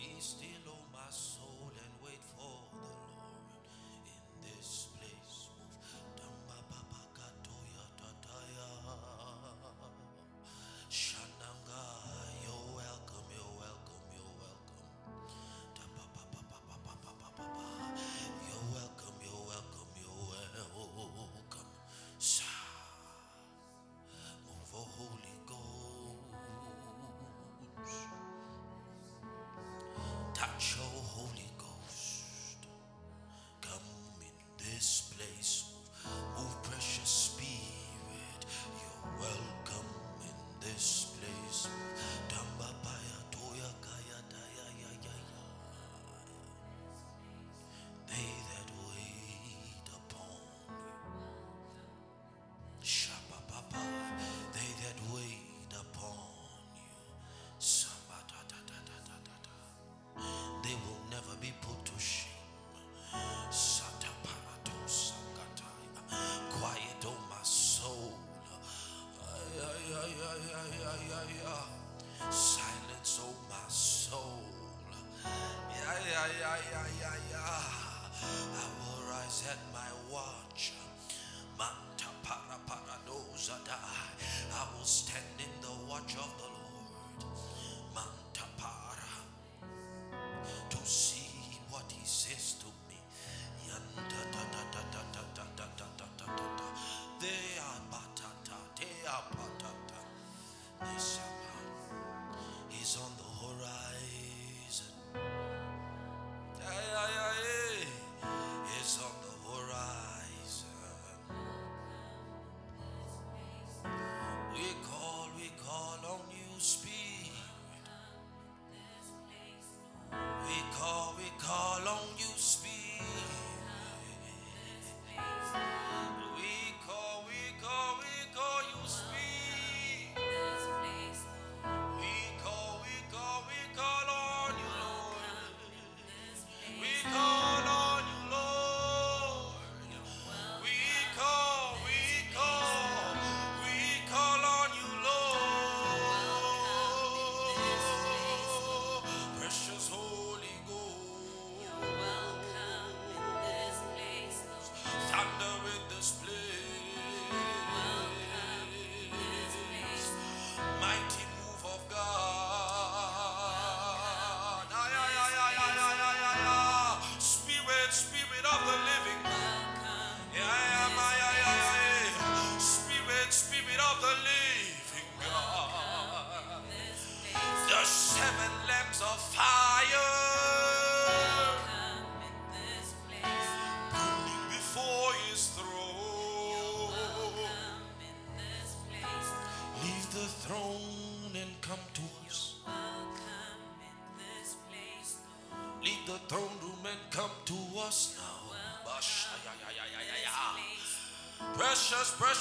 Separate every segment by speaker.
Speaker 1: East.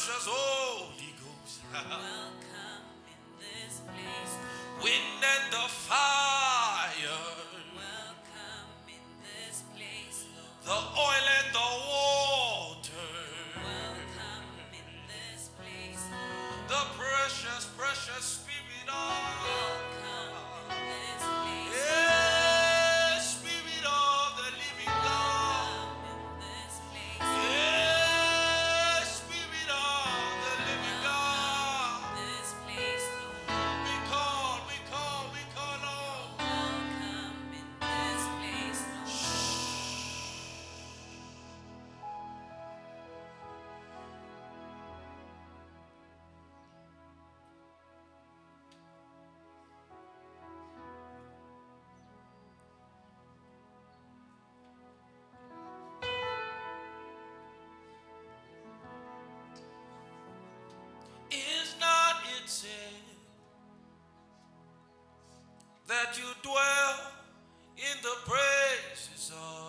Speaker 1: Jesus. Oh, that you dwell in the praises of.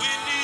Speaker 1: We need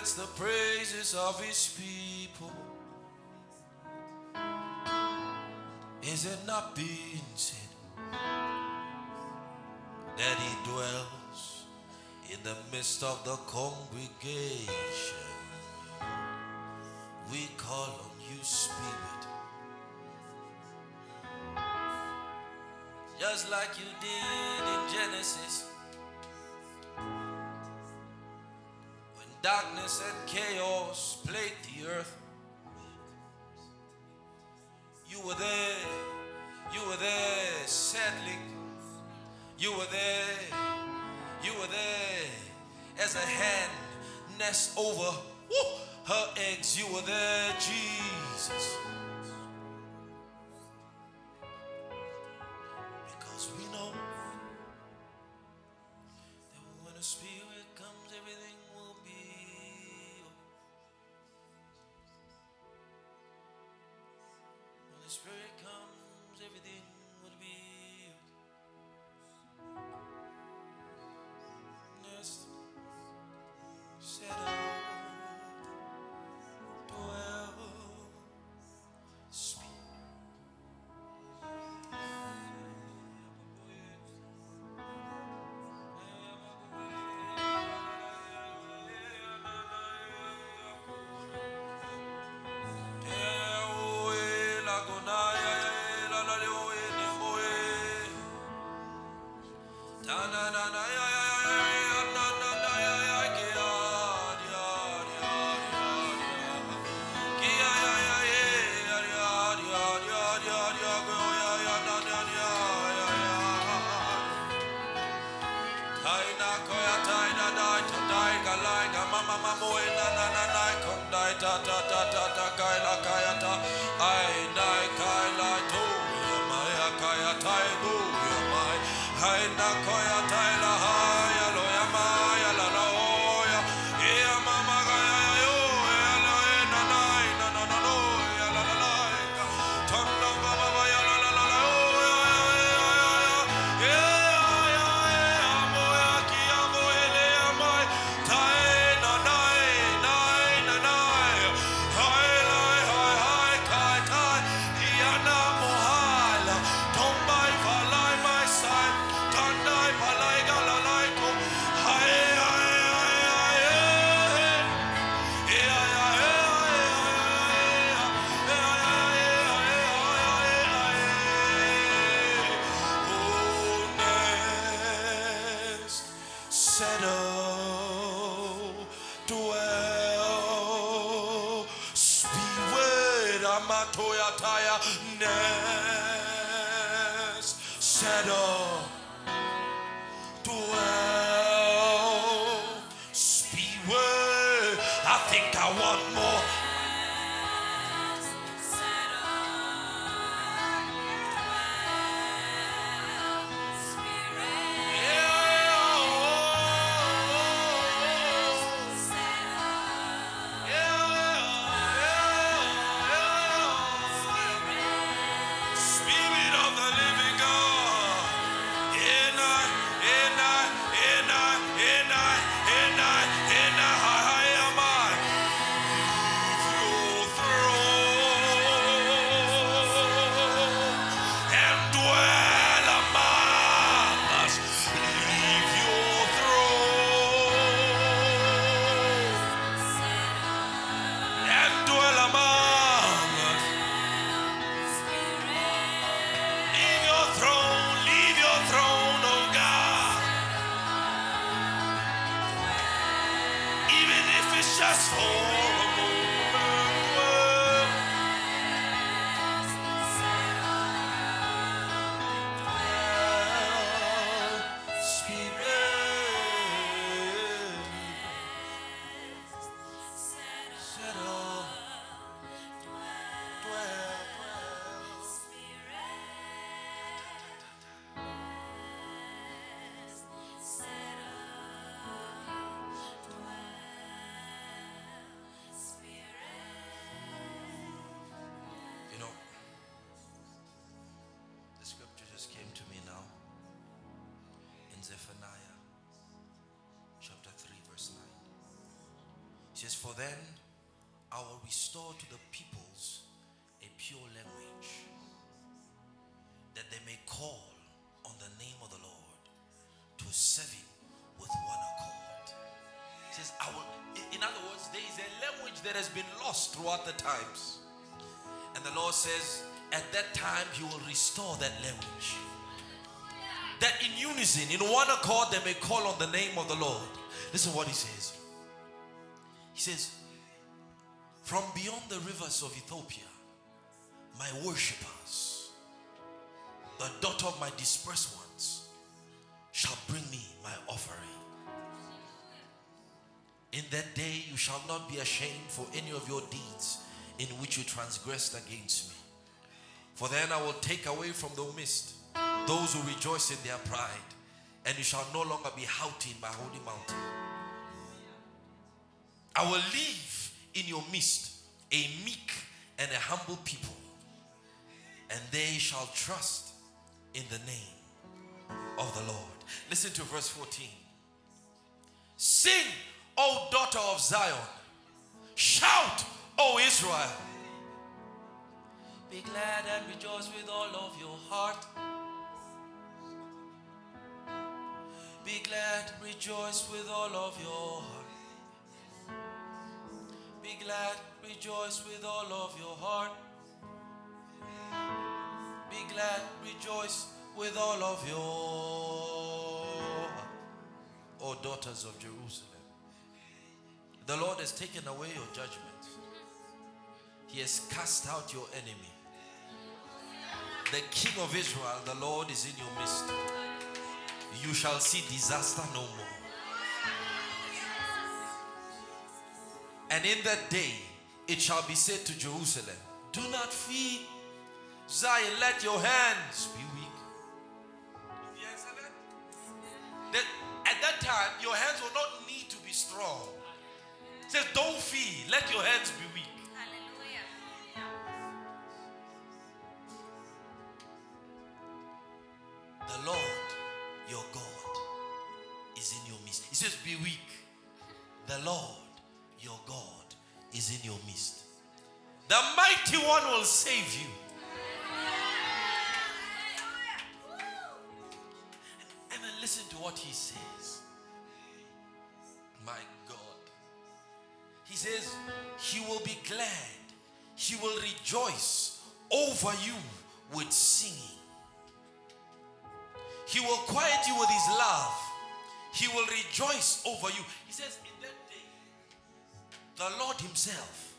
Speaker 1: spreads the praises of his people. Is it not being said that he dwells in the midst of the congregation? We call on you, Spirit. Just like you did in Genesis darkness and chaos played the earth. You were there, you were there, sadly. You were there, you were there as a hand nests over woo, her eggs. You were there, Jesus. For then I will restore to the peoples a pure language, that they may call on the name of the Lord to serve him with one accord. Says, I will, in other words, there is a language that has been lost throughout the times. And the Lord says, at that time, He will restore that language. That in unison, in one accord, they may call on the name of the Lord. Listen what He says. He says, From beyond the rivers of Ethiopia, my worshippers, the daughter of my dispersed ones, shall bring me my offering. In that day you shall not be ashamed for any of your deeds in which you transgressed against me. For then I will take away from the midst those who rejoice in their pride, and you shall no longer be haughty in my holy mountain. I will leave in your midst a meek and a humble people, and they shall trust in the name of the Lord. Listen to verse 14. Sing, O daughter of Zion. Shout, O Israel. Be glad and rejoice with all of your heart. Be glad, rejoice with all of your heart. Glad, rejoice with all of your heart. Be glad, rejoice with all of your. O daughters of Jerusalem. The Lord has taken away your judgment. He has cast out your enemy. The King of Israel, the Lord is in your midst. You shall see disaster no more. And in that day, it shall be said to Jerusalem, Do not fear. Zion, let your hands be weak. That at that time, your hands will not need to be strong. It says, Don't fear, let your hands be weak. The Lord your God is in your midst. He says, Be weak. The Lord your God is in your midst. The mighty one will save you. And then listen to what he says. My God. He says, He will be glad, He will rejoice over you with singing. He will quiet you with His love. He will rejoice over you. He says, In that the Lord Himself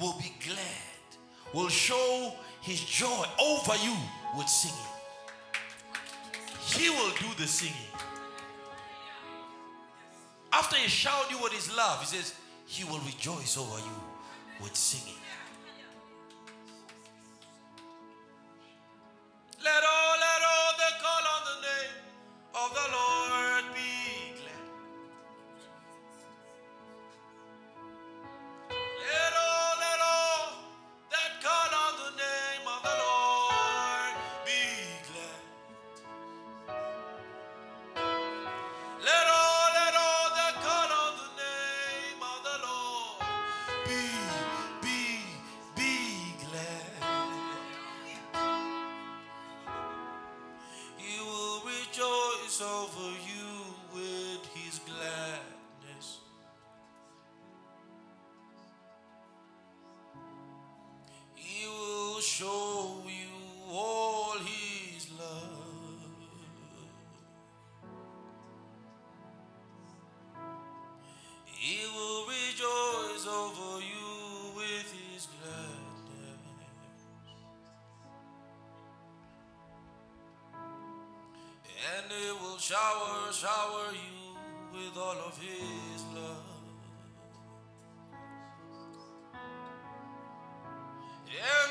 Speaker 1: will be glad, will show His joy over you with singing. He will do the singing. After He showered you with His love, He says, He will rejoice over you with singing. Let all, let all that call on the name of the Lord shower, shower you with all of his love. And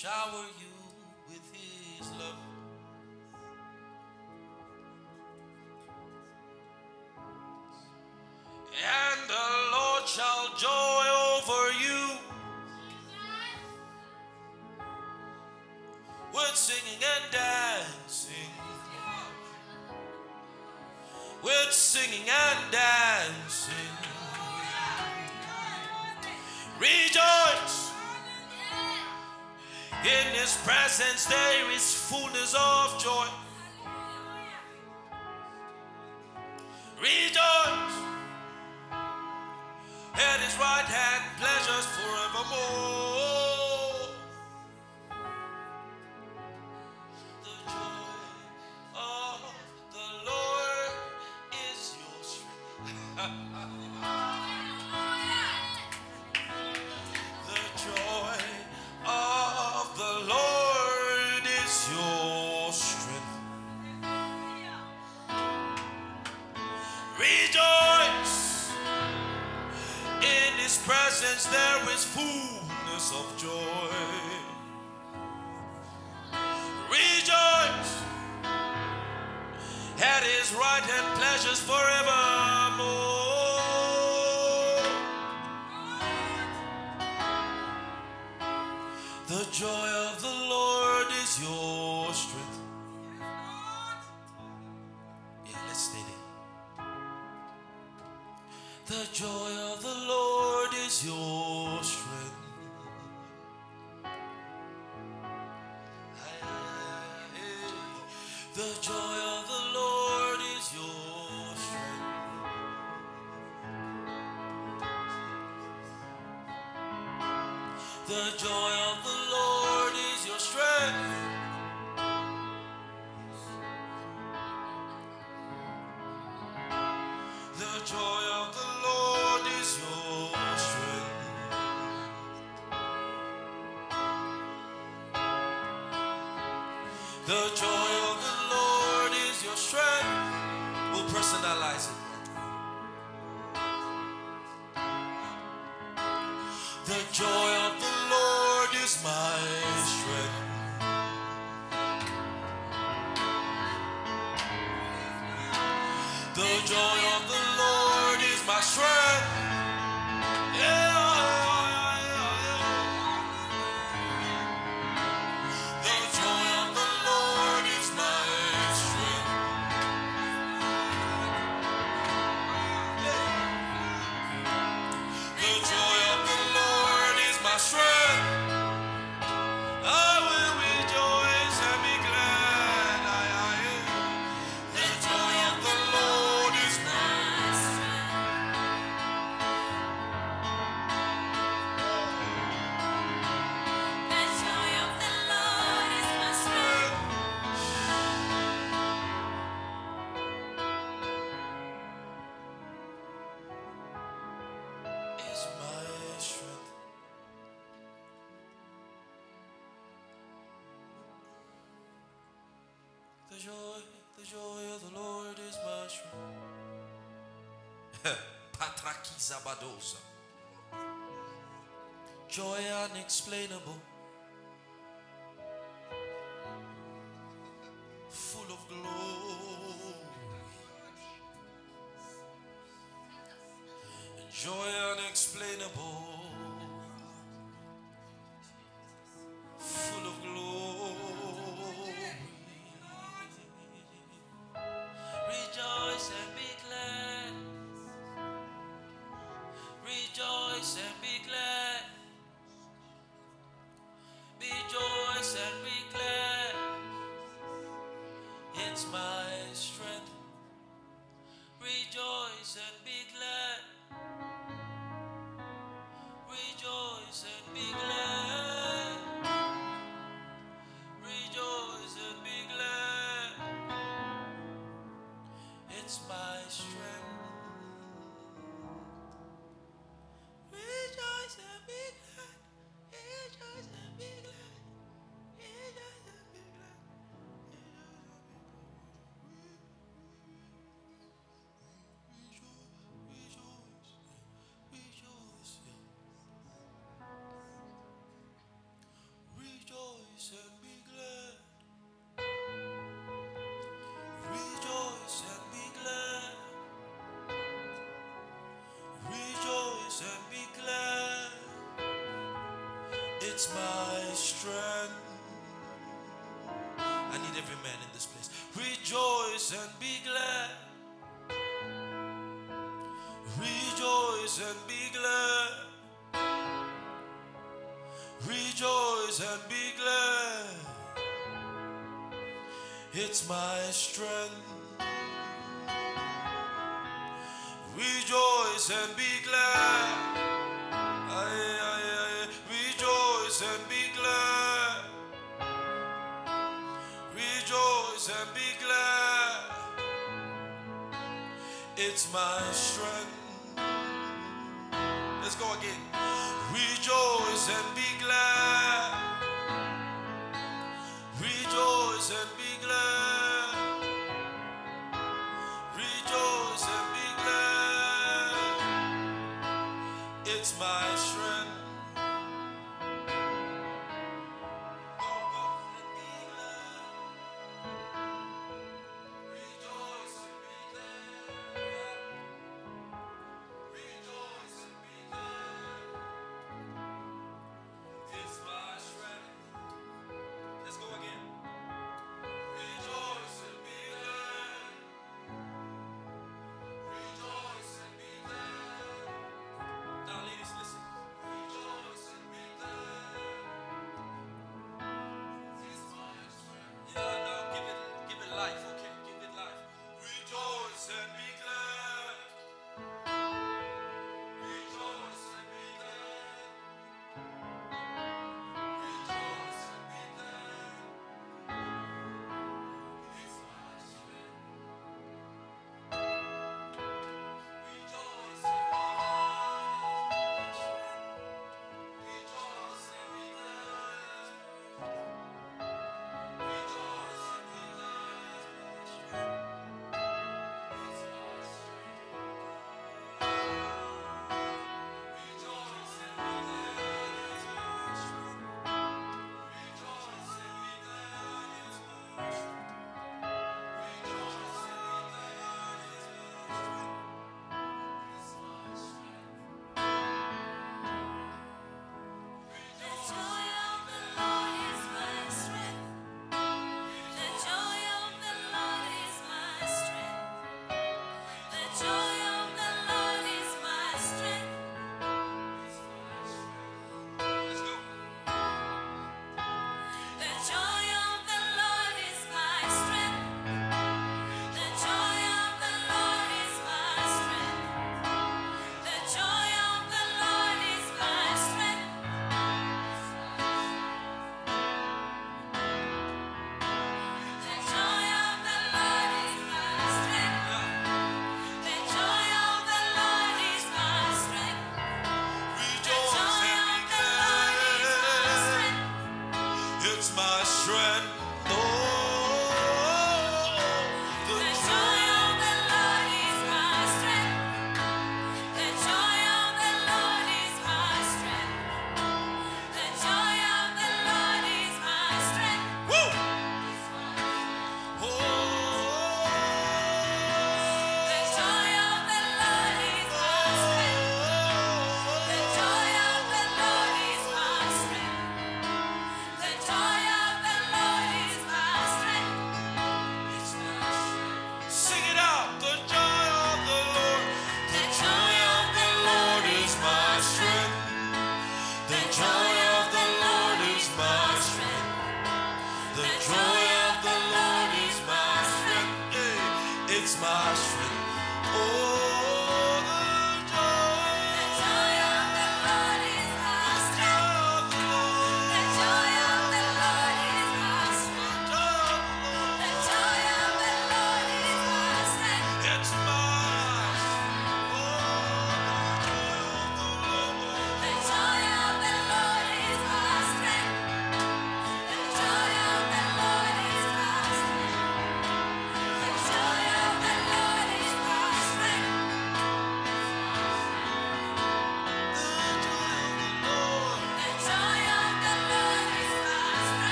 Speaker 1: shower The joy of the Lord is your strength. The joy unexplainable. and be glad. It's my strength. Rejoice and be glad. Aye, aye, aye. Rejoice and be glad. Rejoice and be glad. It's my strength.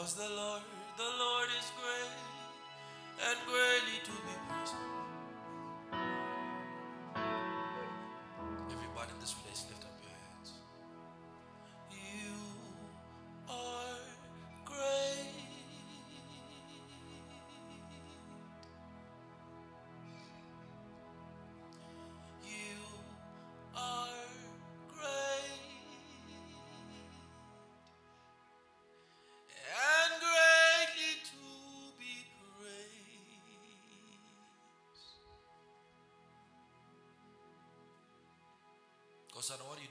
Speaker 1: Because
Speaker 2: the Lord, the Lord is
Speaker 1: great and greatly to be praised. Sarori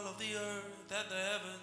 Speaker 1: all of the earth that the heavens.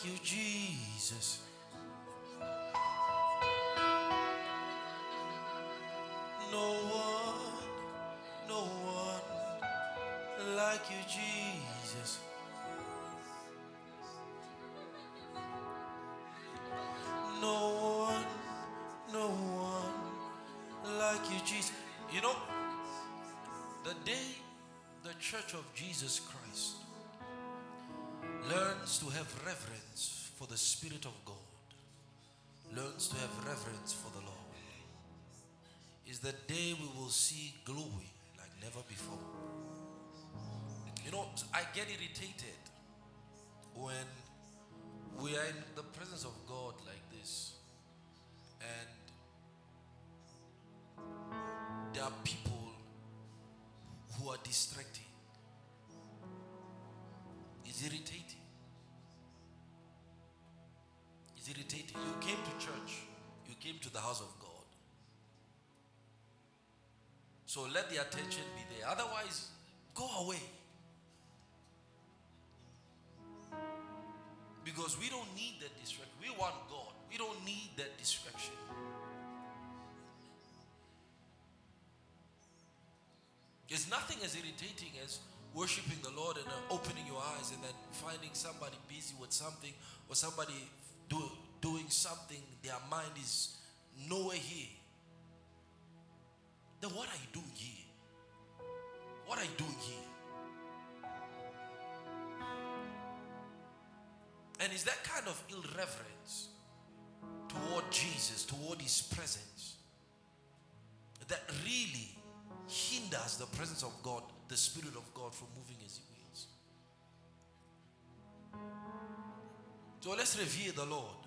Speaker 1: Like you, Jesus. No one, no one like you, Jesus. No one, no one like you, Jesus. You know, the day the Church of Jesus Christ learns to have reverence for the Spirit of God, learns to have reverence for the Lord, is the day we will see glory like never before. You know, I get irritated when we are in the presence of God like this and there are people who are distracting. It's irritating. You came to church, you came to the house of God. So let the attention be there. Otherwise, go away. Because we don't need that distraction. We want God. We don't need that distraction. There's nothing as irritating as worshiping the Lord and opening your eyes and then finding somebody busy with something or somebody do, doing something, their mind is nowhere here. Then what are you doing here? What are you doing here? And is that kind of irreverence toward Jesus, toward his presence, that really hinders the presence of God, the Spirit of God, from moving as he wills. So let's revere the Lord.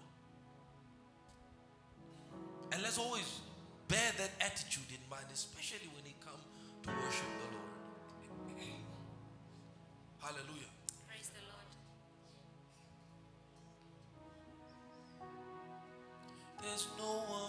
Speaker 1: And let's always bear that attitude in mind, especially when you come to worship the Lord. Hallelujah.
Speaker 2: Praise the Lord.
Speaker 1: There's no one,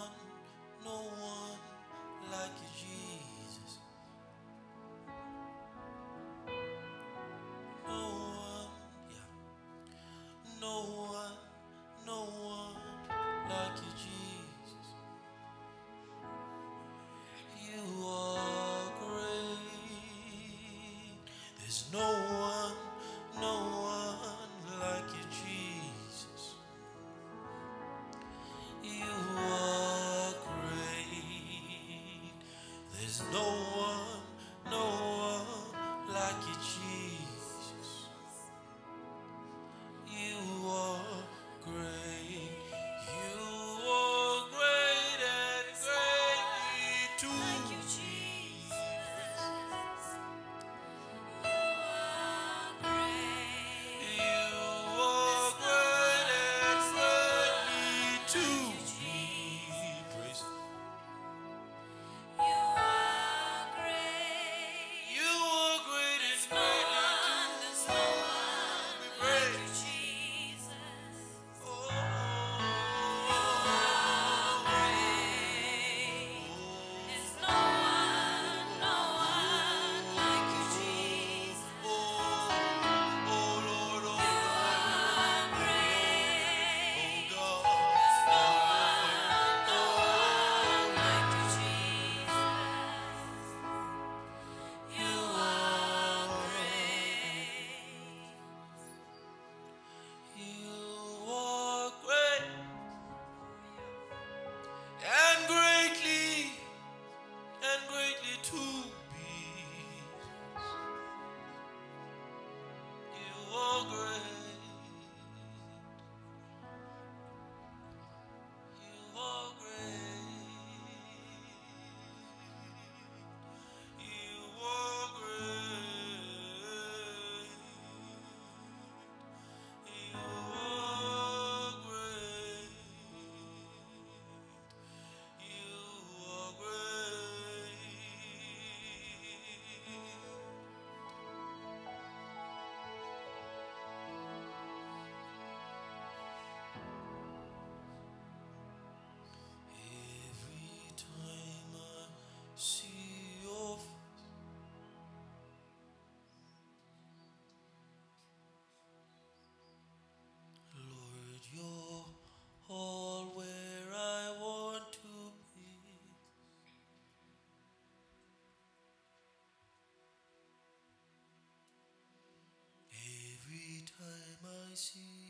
Speaker 1: ら。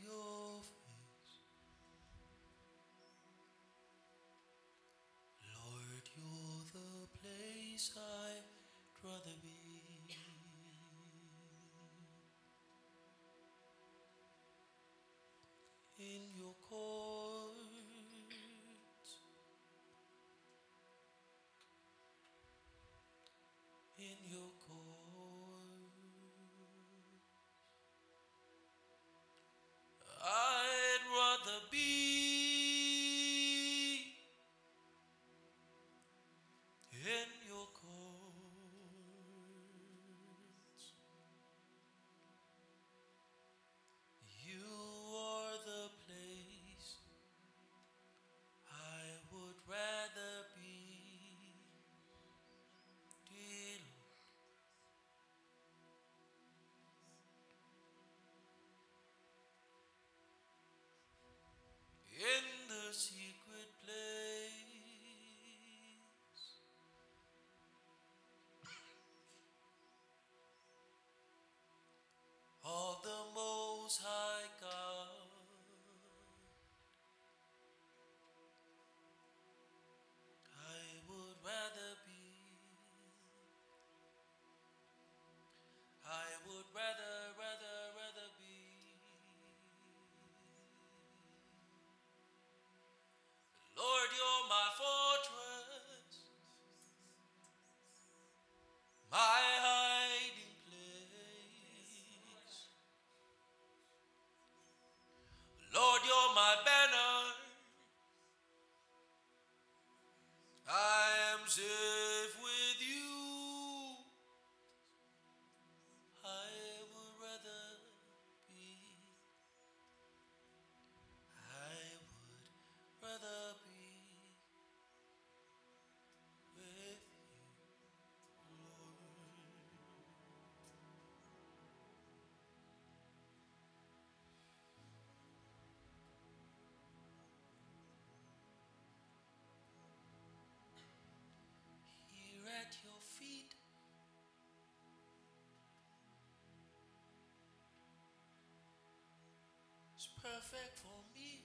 Speaker 1: It's perfect for me.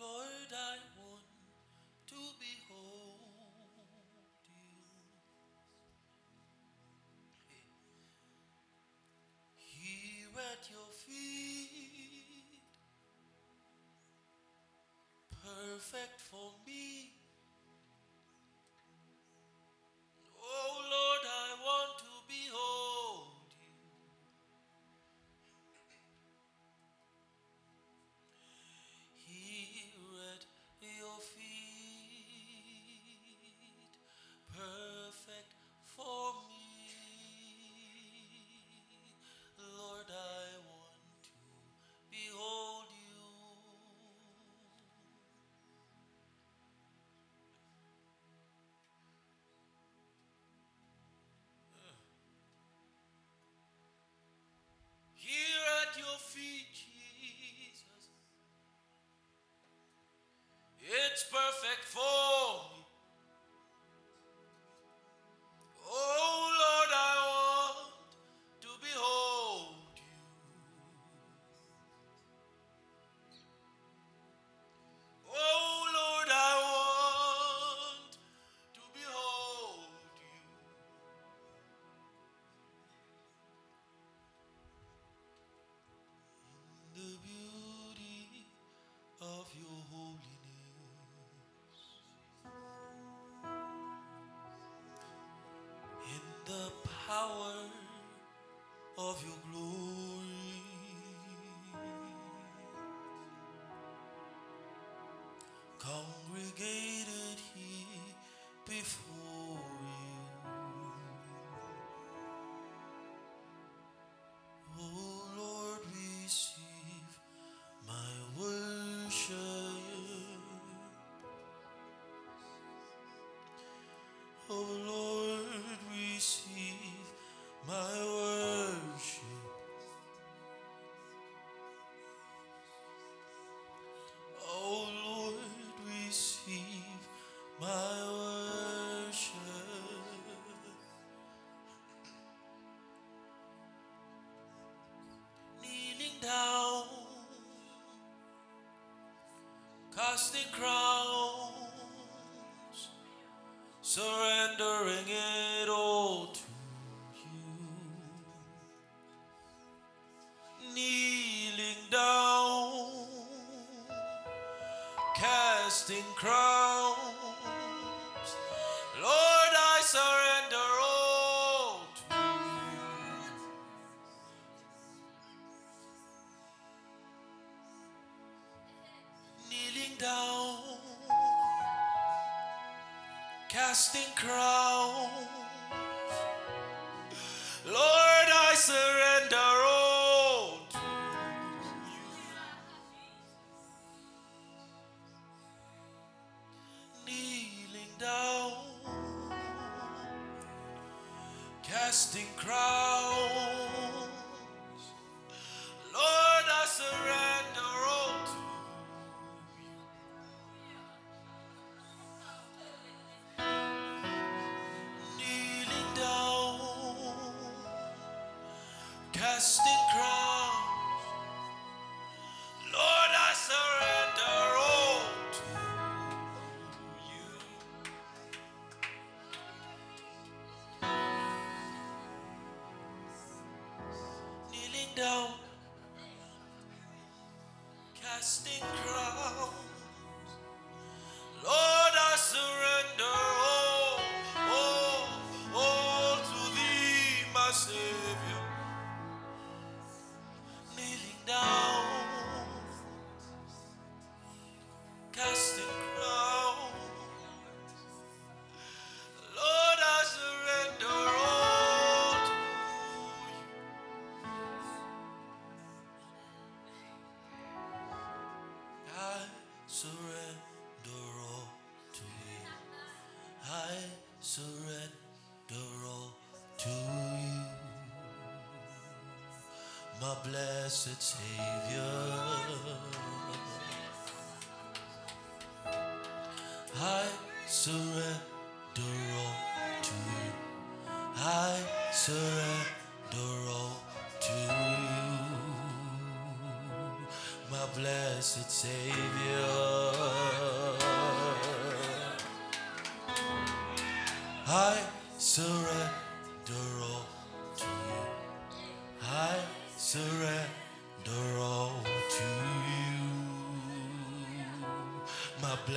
Speaker 1: Lord, I want to behold you. Here at your feet, perfect for me. It's perfect for Game. the cross. everlasting crown. Lord, I surrender. blessed Savior.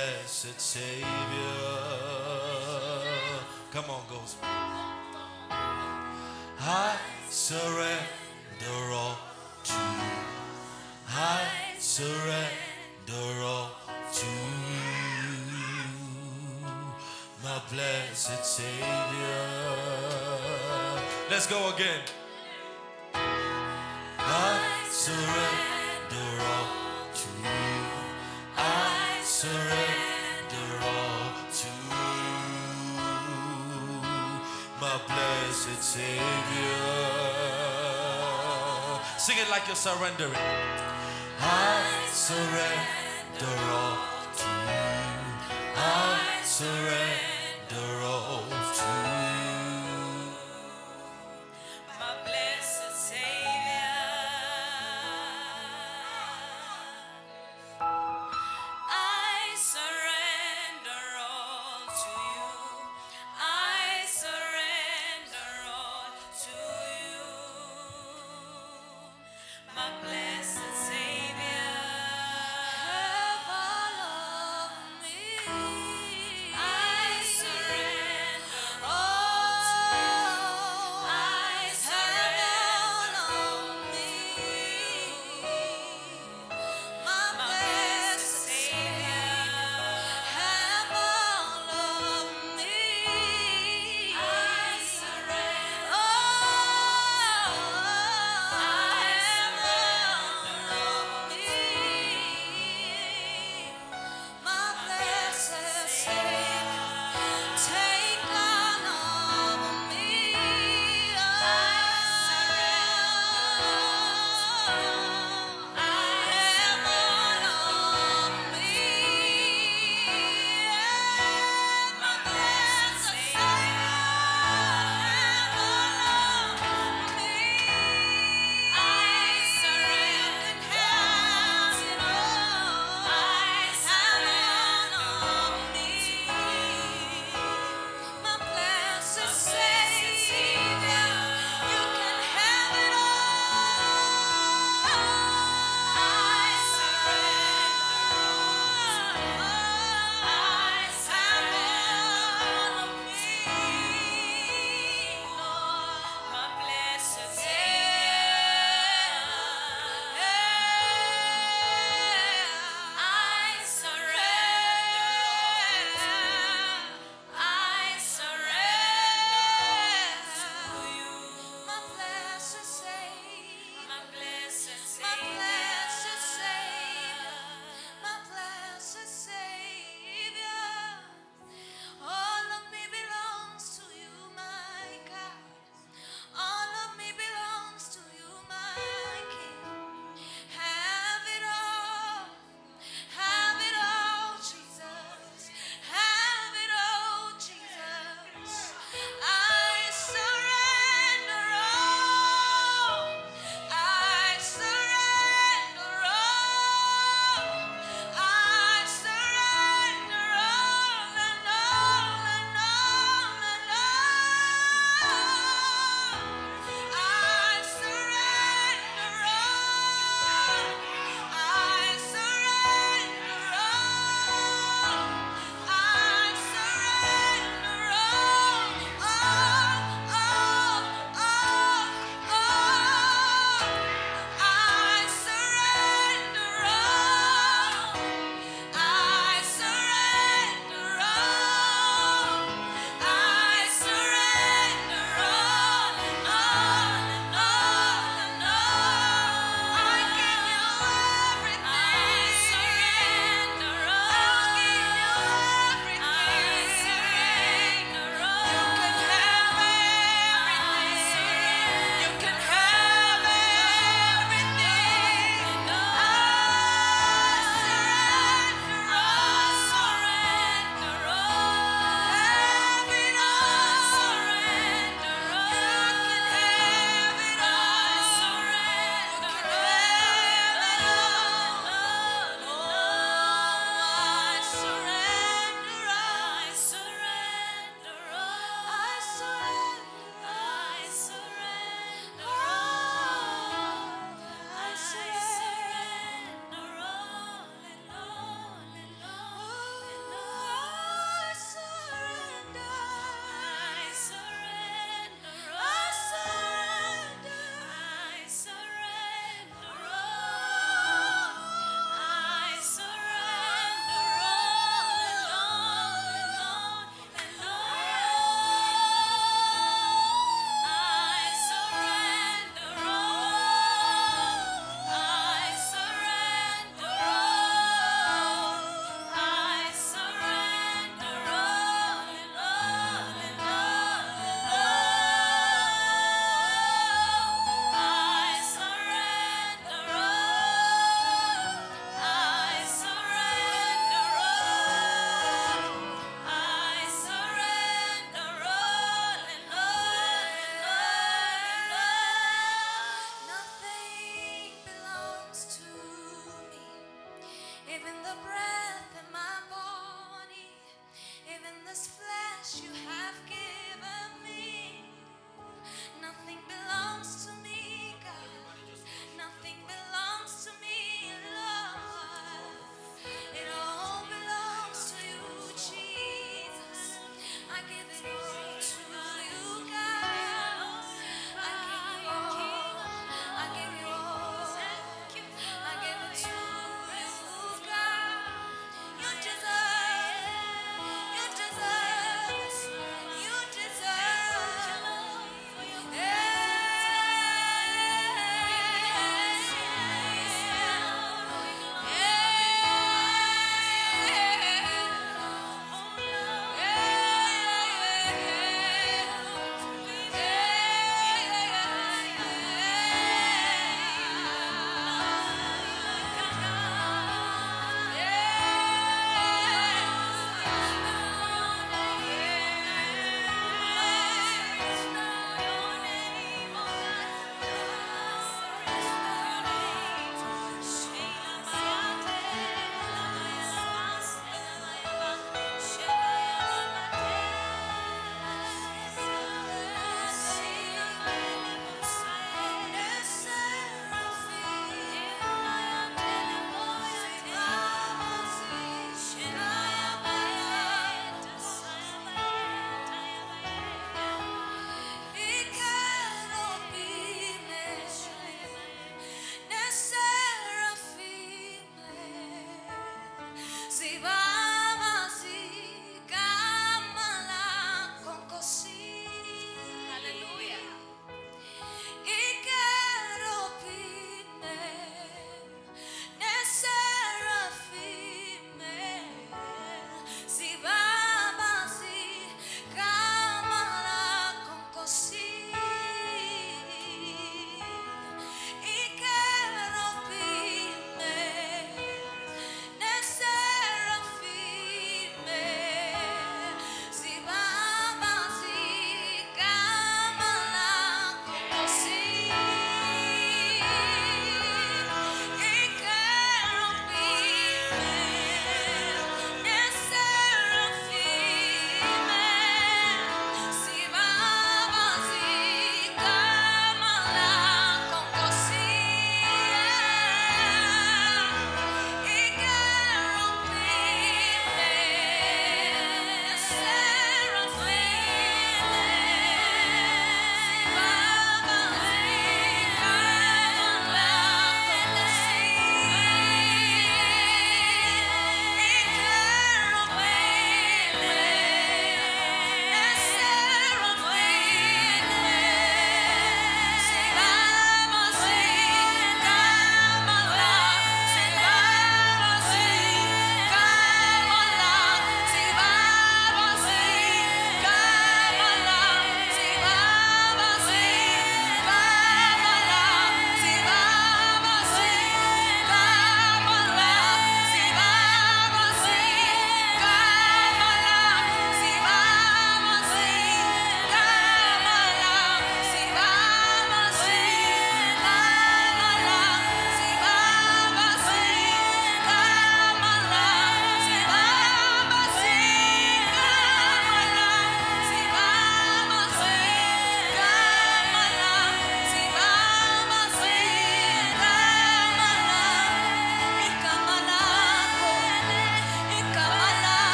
Speaker 1: blessed Savior. Come on, goes. I surrender all to you. I surrender all to you, my blessed Savior. Let's go again. I surrender. blessed Savior. Sing it like you're surrendering. I surrender all to you. I surrender.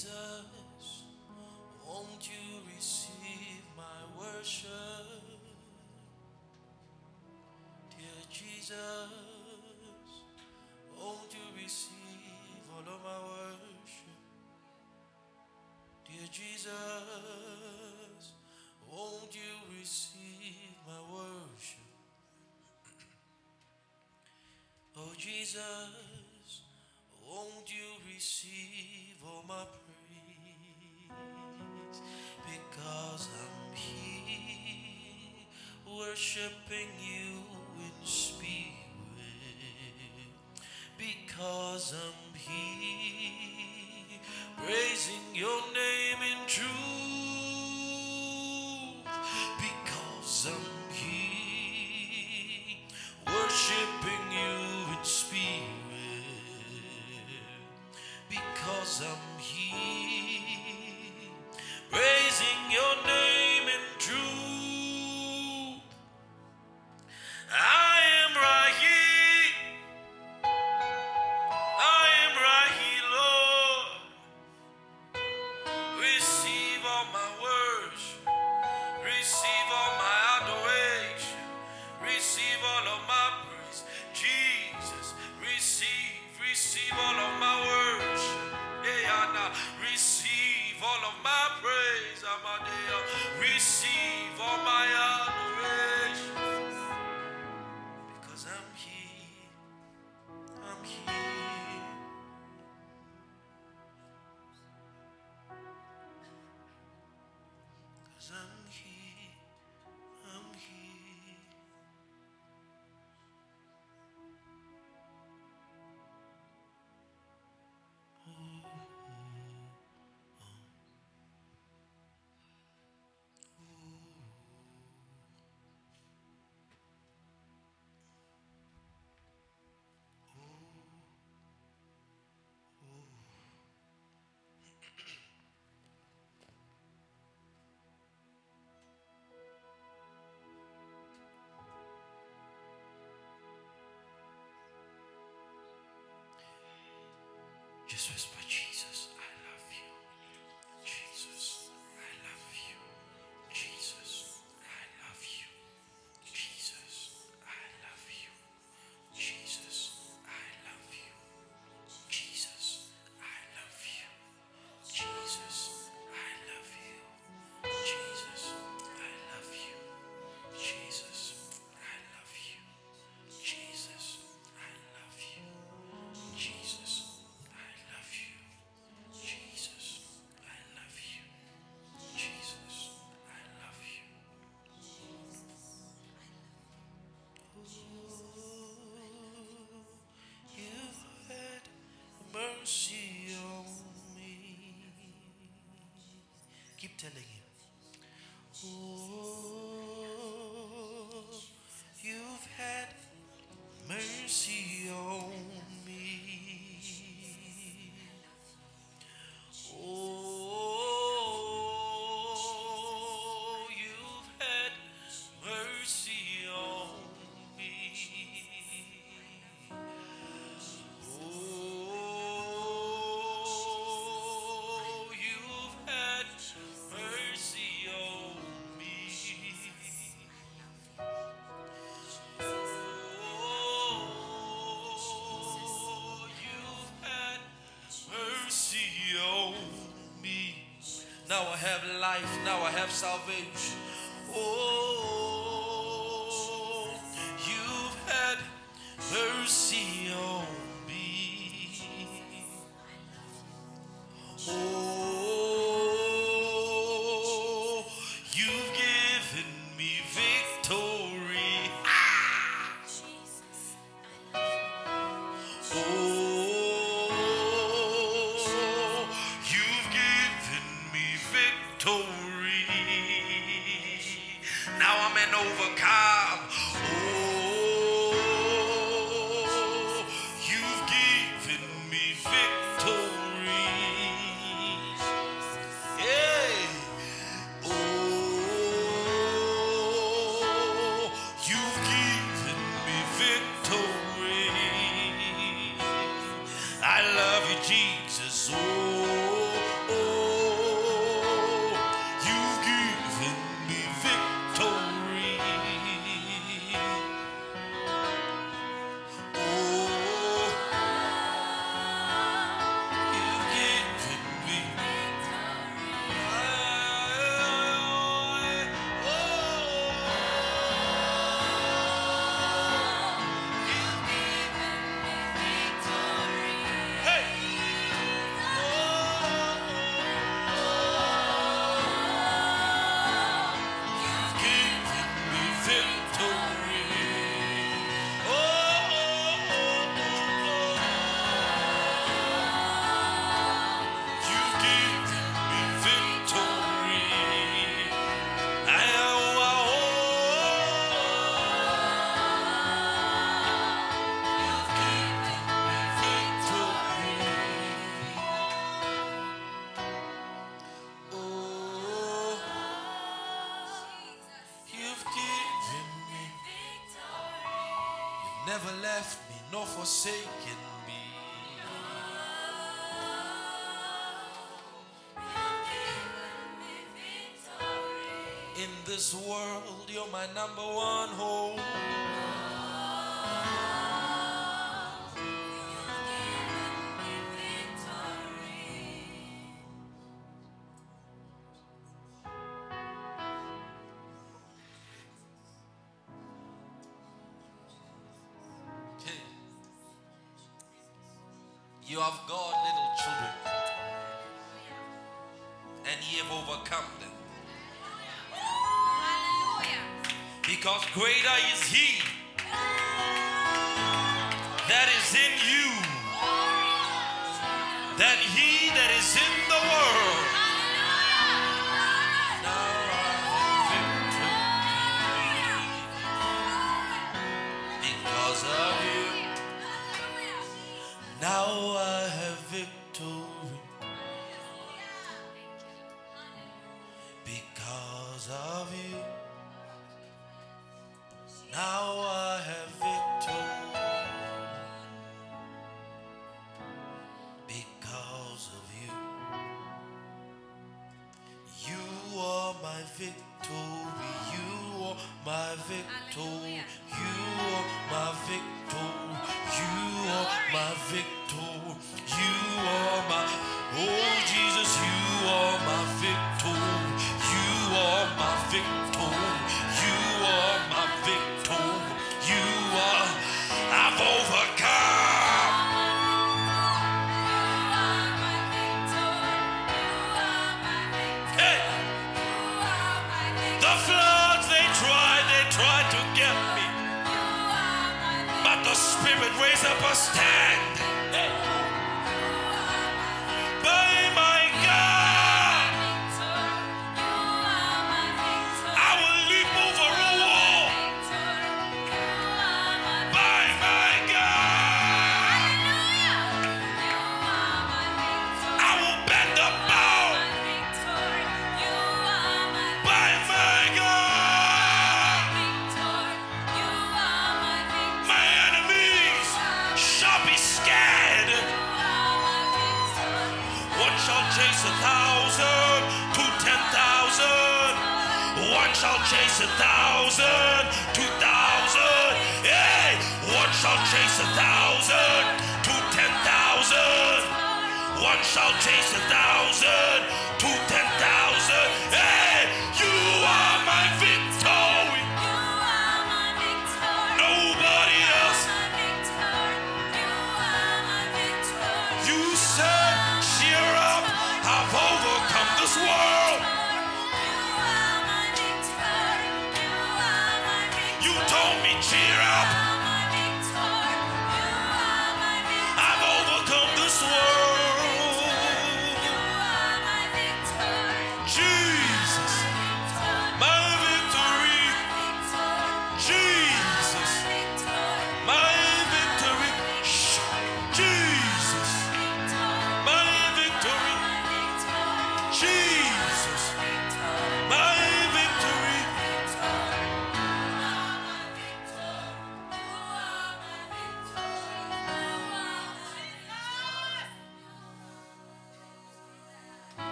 Speaker 1: Jesus, won't you receive my worship? Dear Jesus, won't you receive all of my worship? Dear Jesus, won't you receive my worship? Oh Jesus, won't you receive all my because I'm here worshiping you in spirit. Because I'm just whisper. mercy on me. Keep telling him. mercy on me. Now I have life, now I have salvation. Oh, you've had mercy on forsaken me. Oh, me in this world, you're my number You have God, little children, and ye have overcome them. Hallelujah. Because greater is He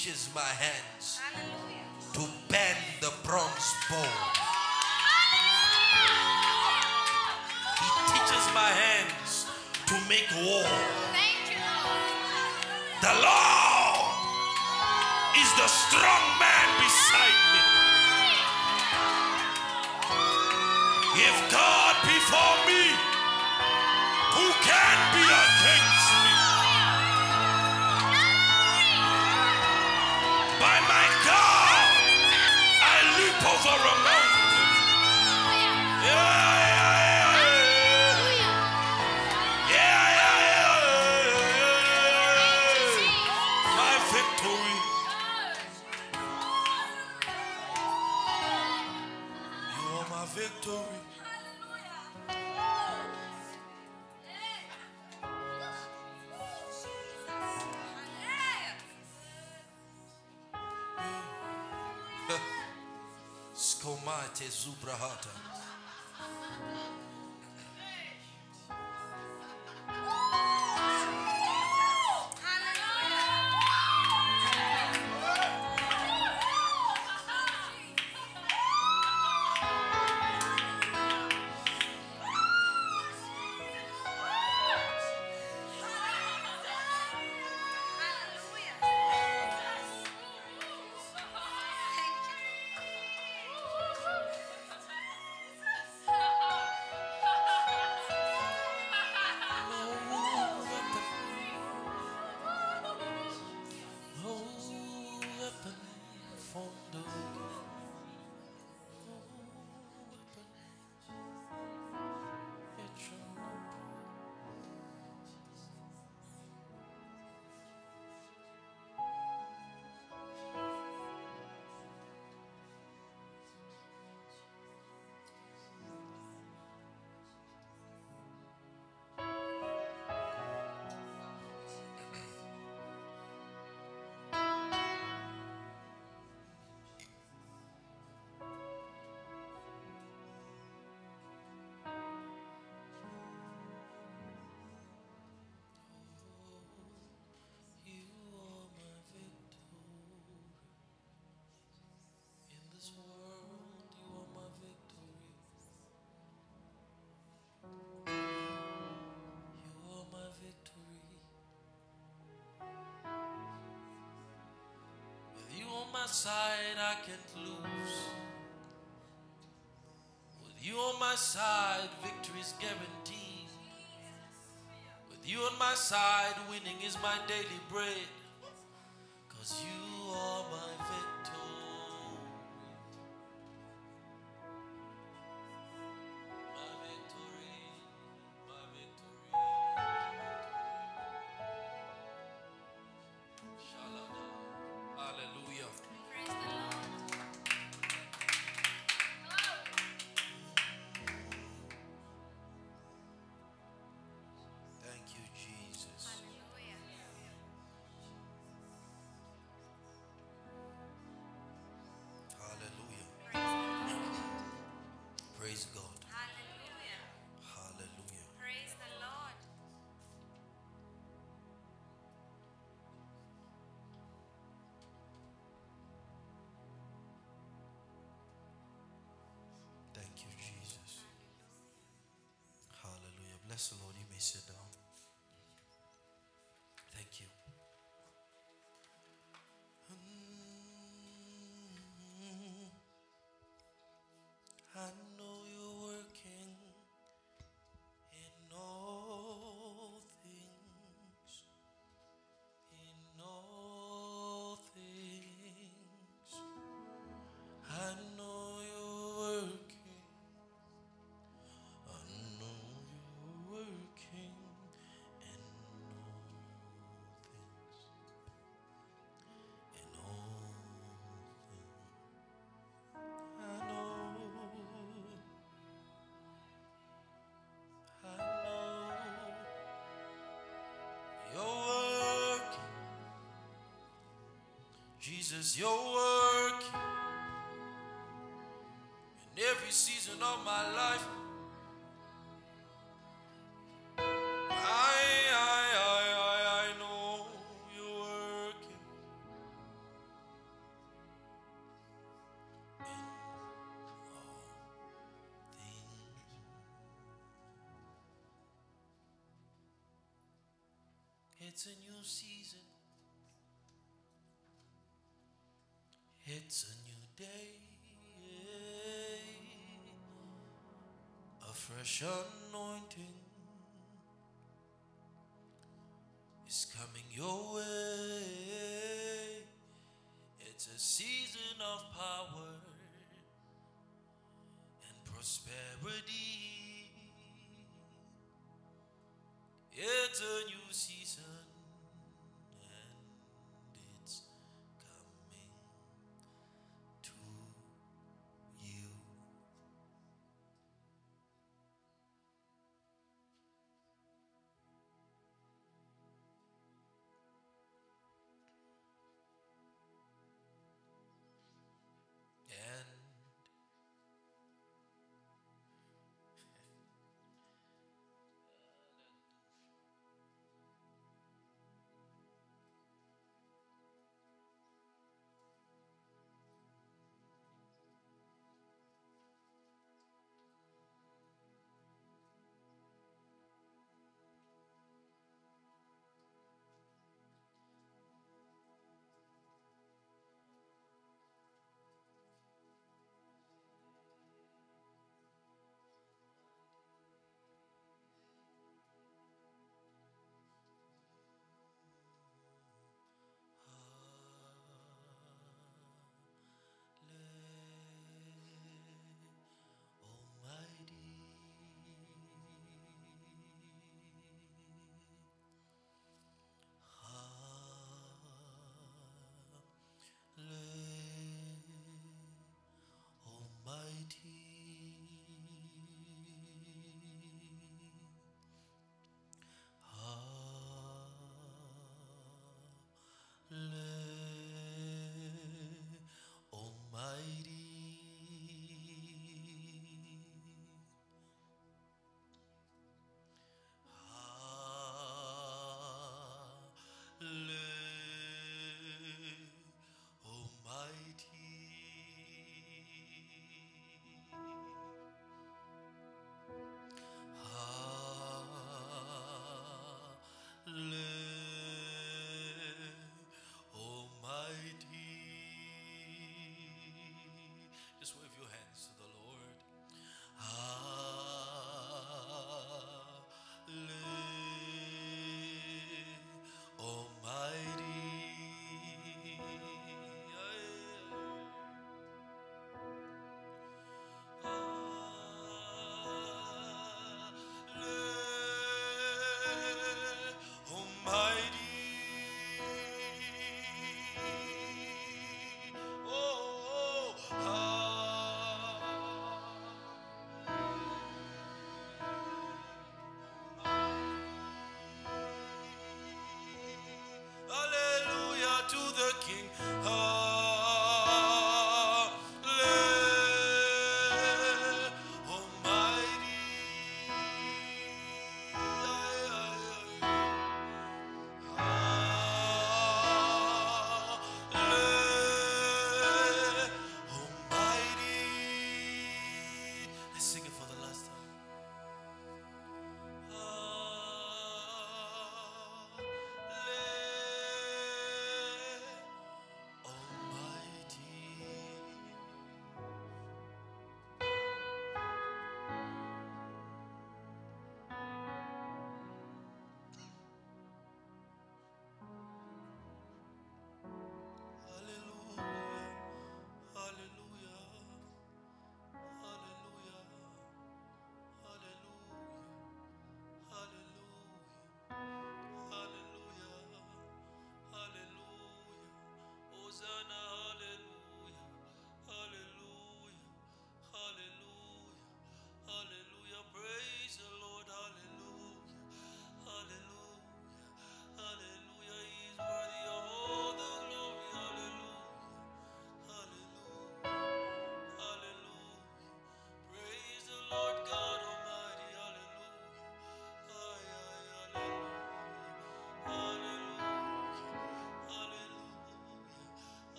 Speaker 1: teaches my hands Hallelujah. to bend the bronze bow. He teaches my hands to make war. You, Lord. The Lord is the strong man beside me. Side, I can't lose. With you on my side, victory is guaranteed. With you on my side, winning is my daily bread. Cause you are my Bless the Lord. You may sit down. Thank you. Mm. I know you're Jesus, you're working in every season of my life. Fresh anointing is coming your way. It's a season of power and prosperity. It's a new season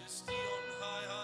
Speaker 1: majesty on high.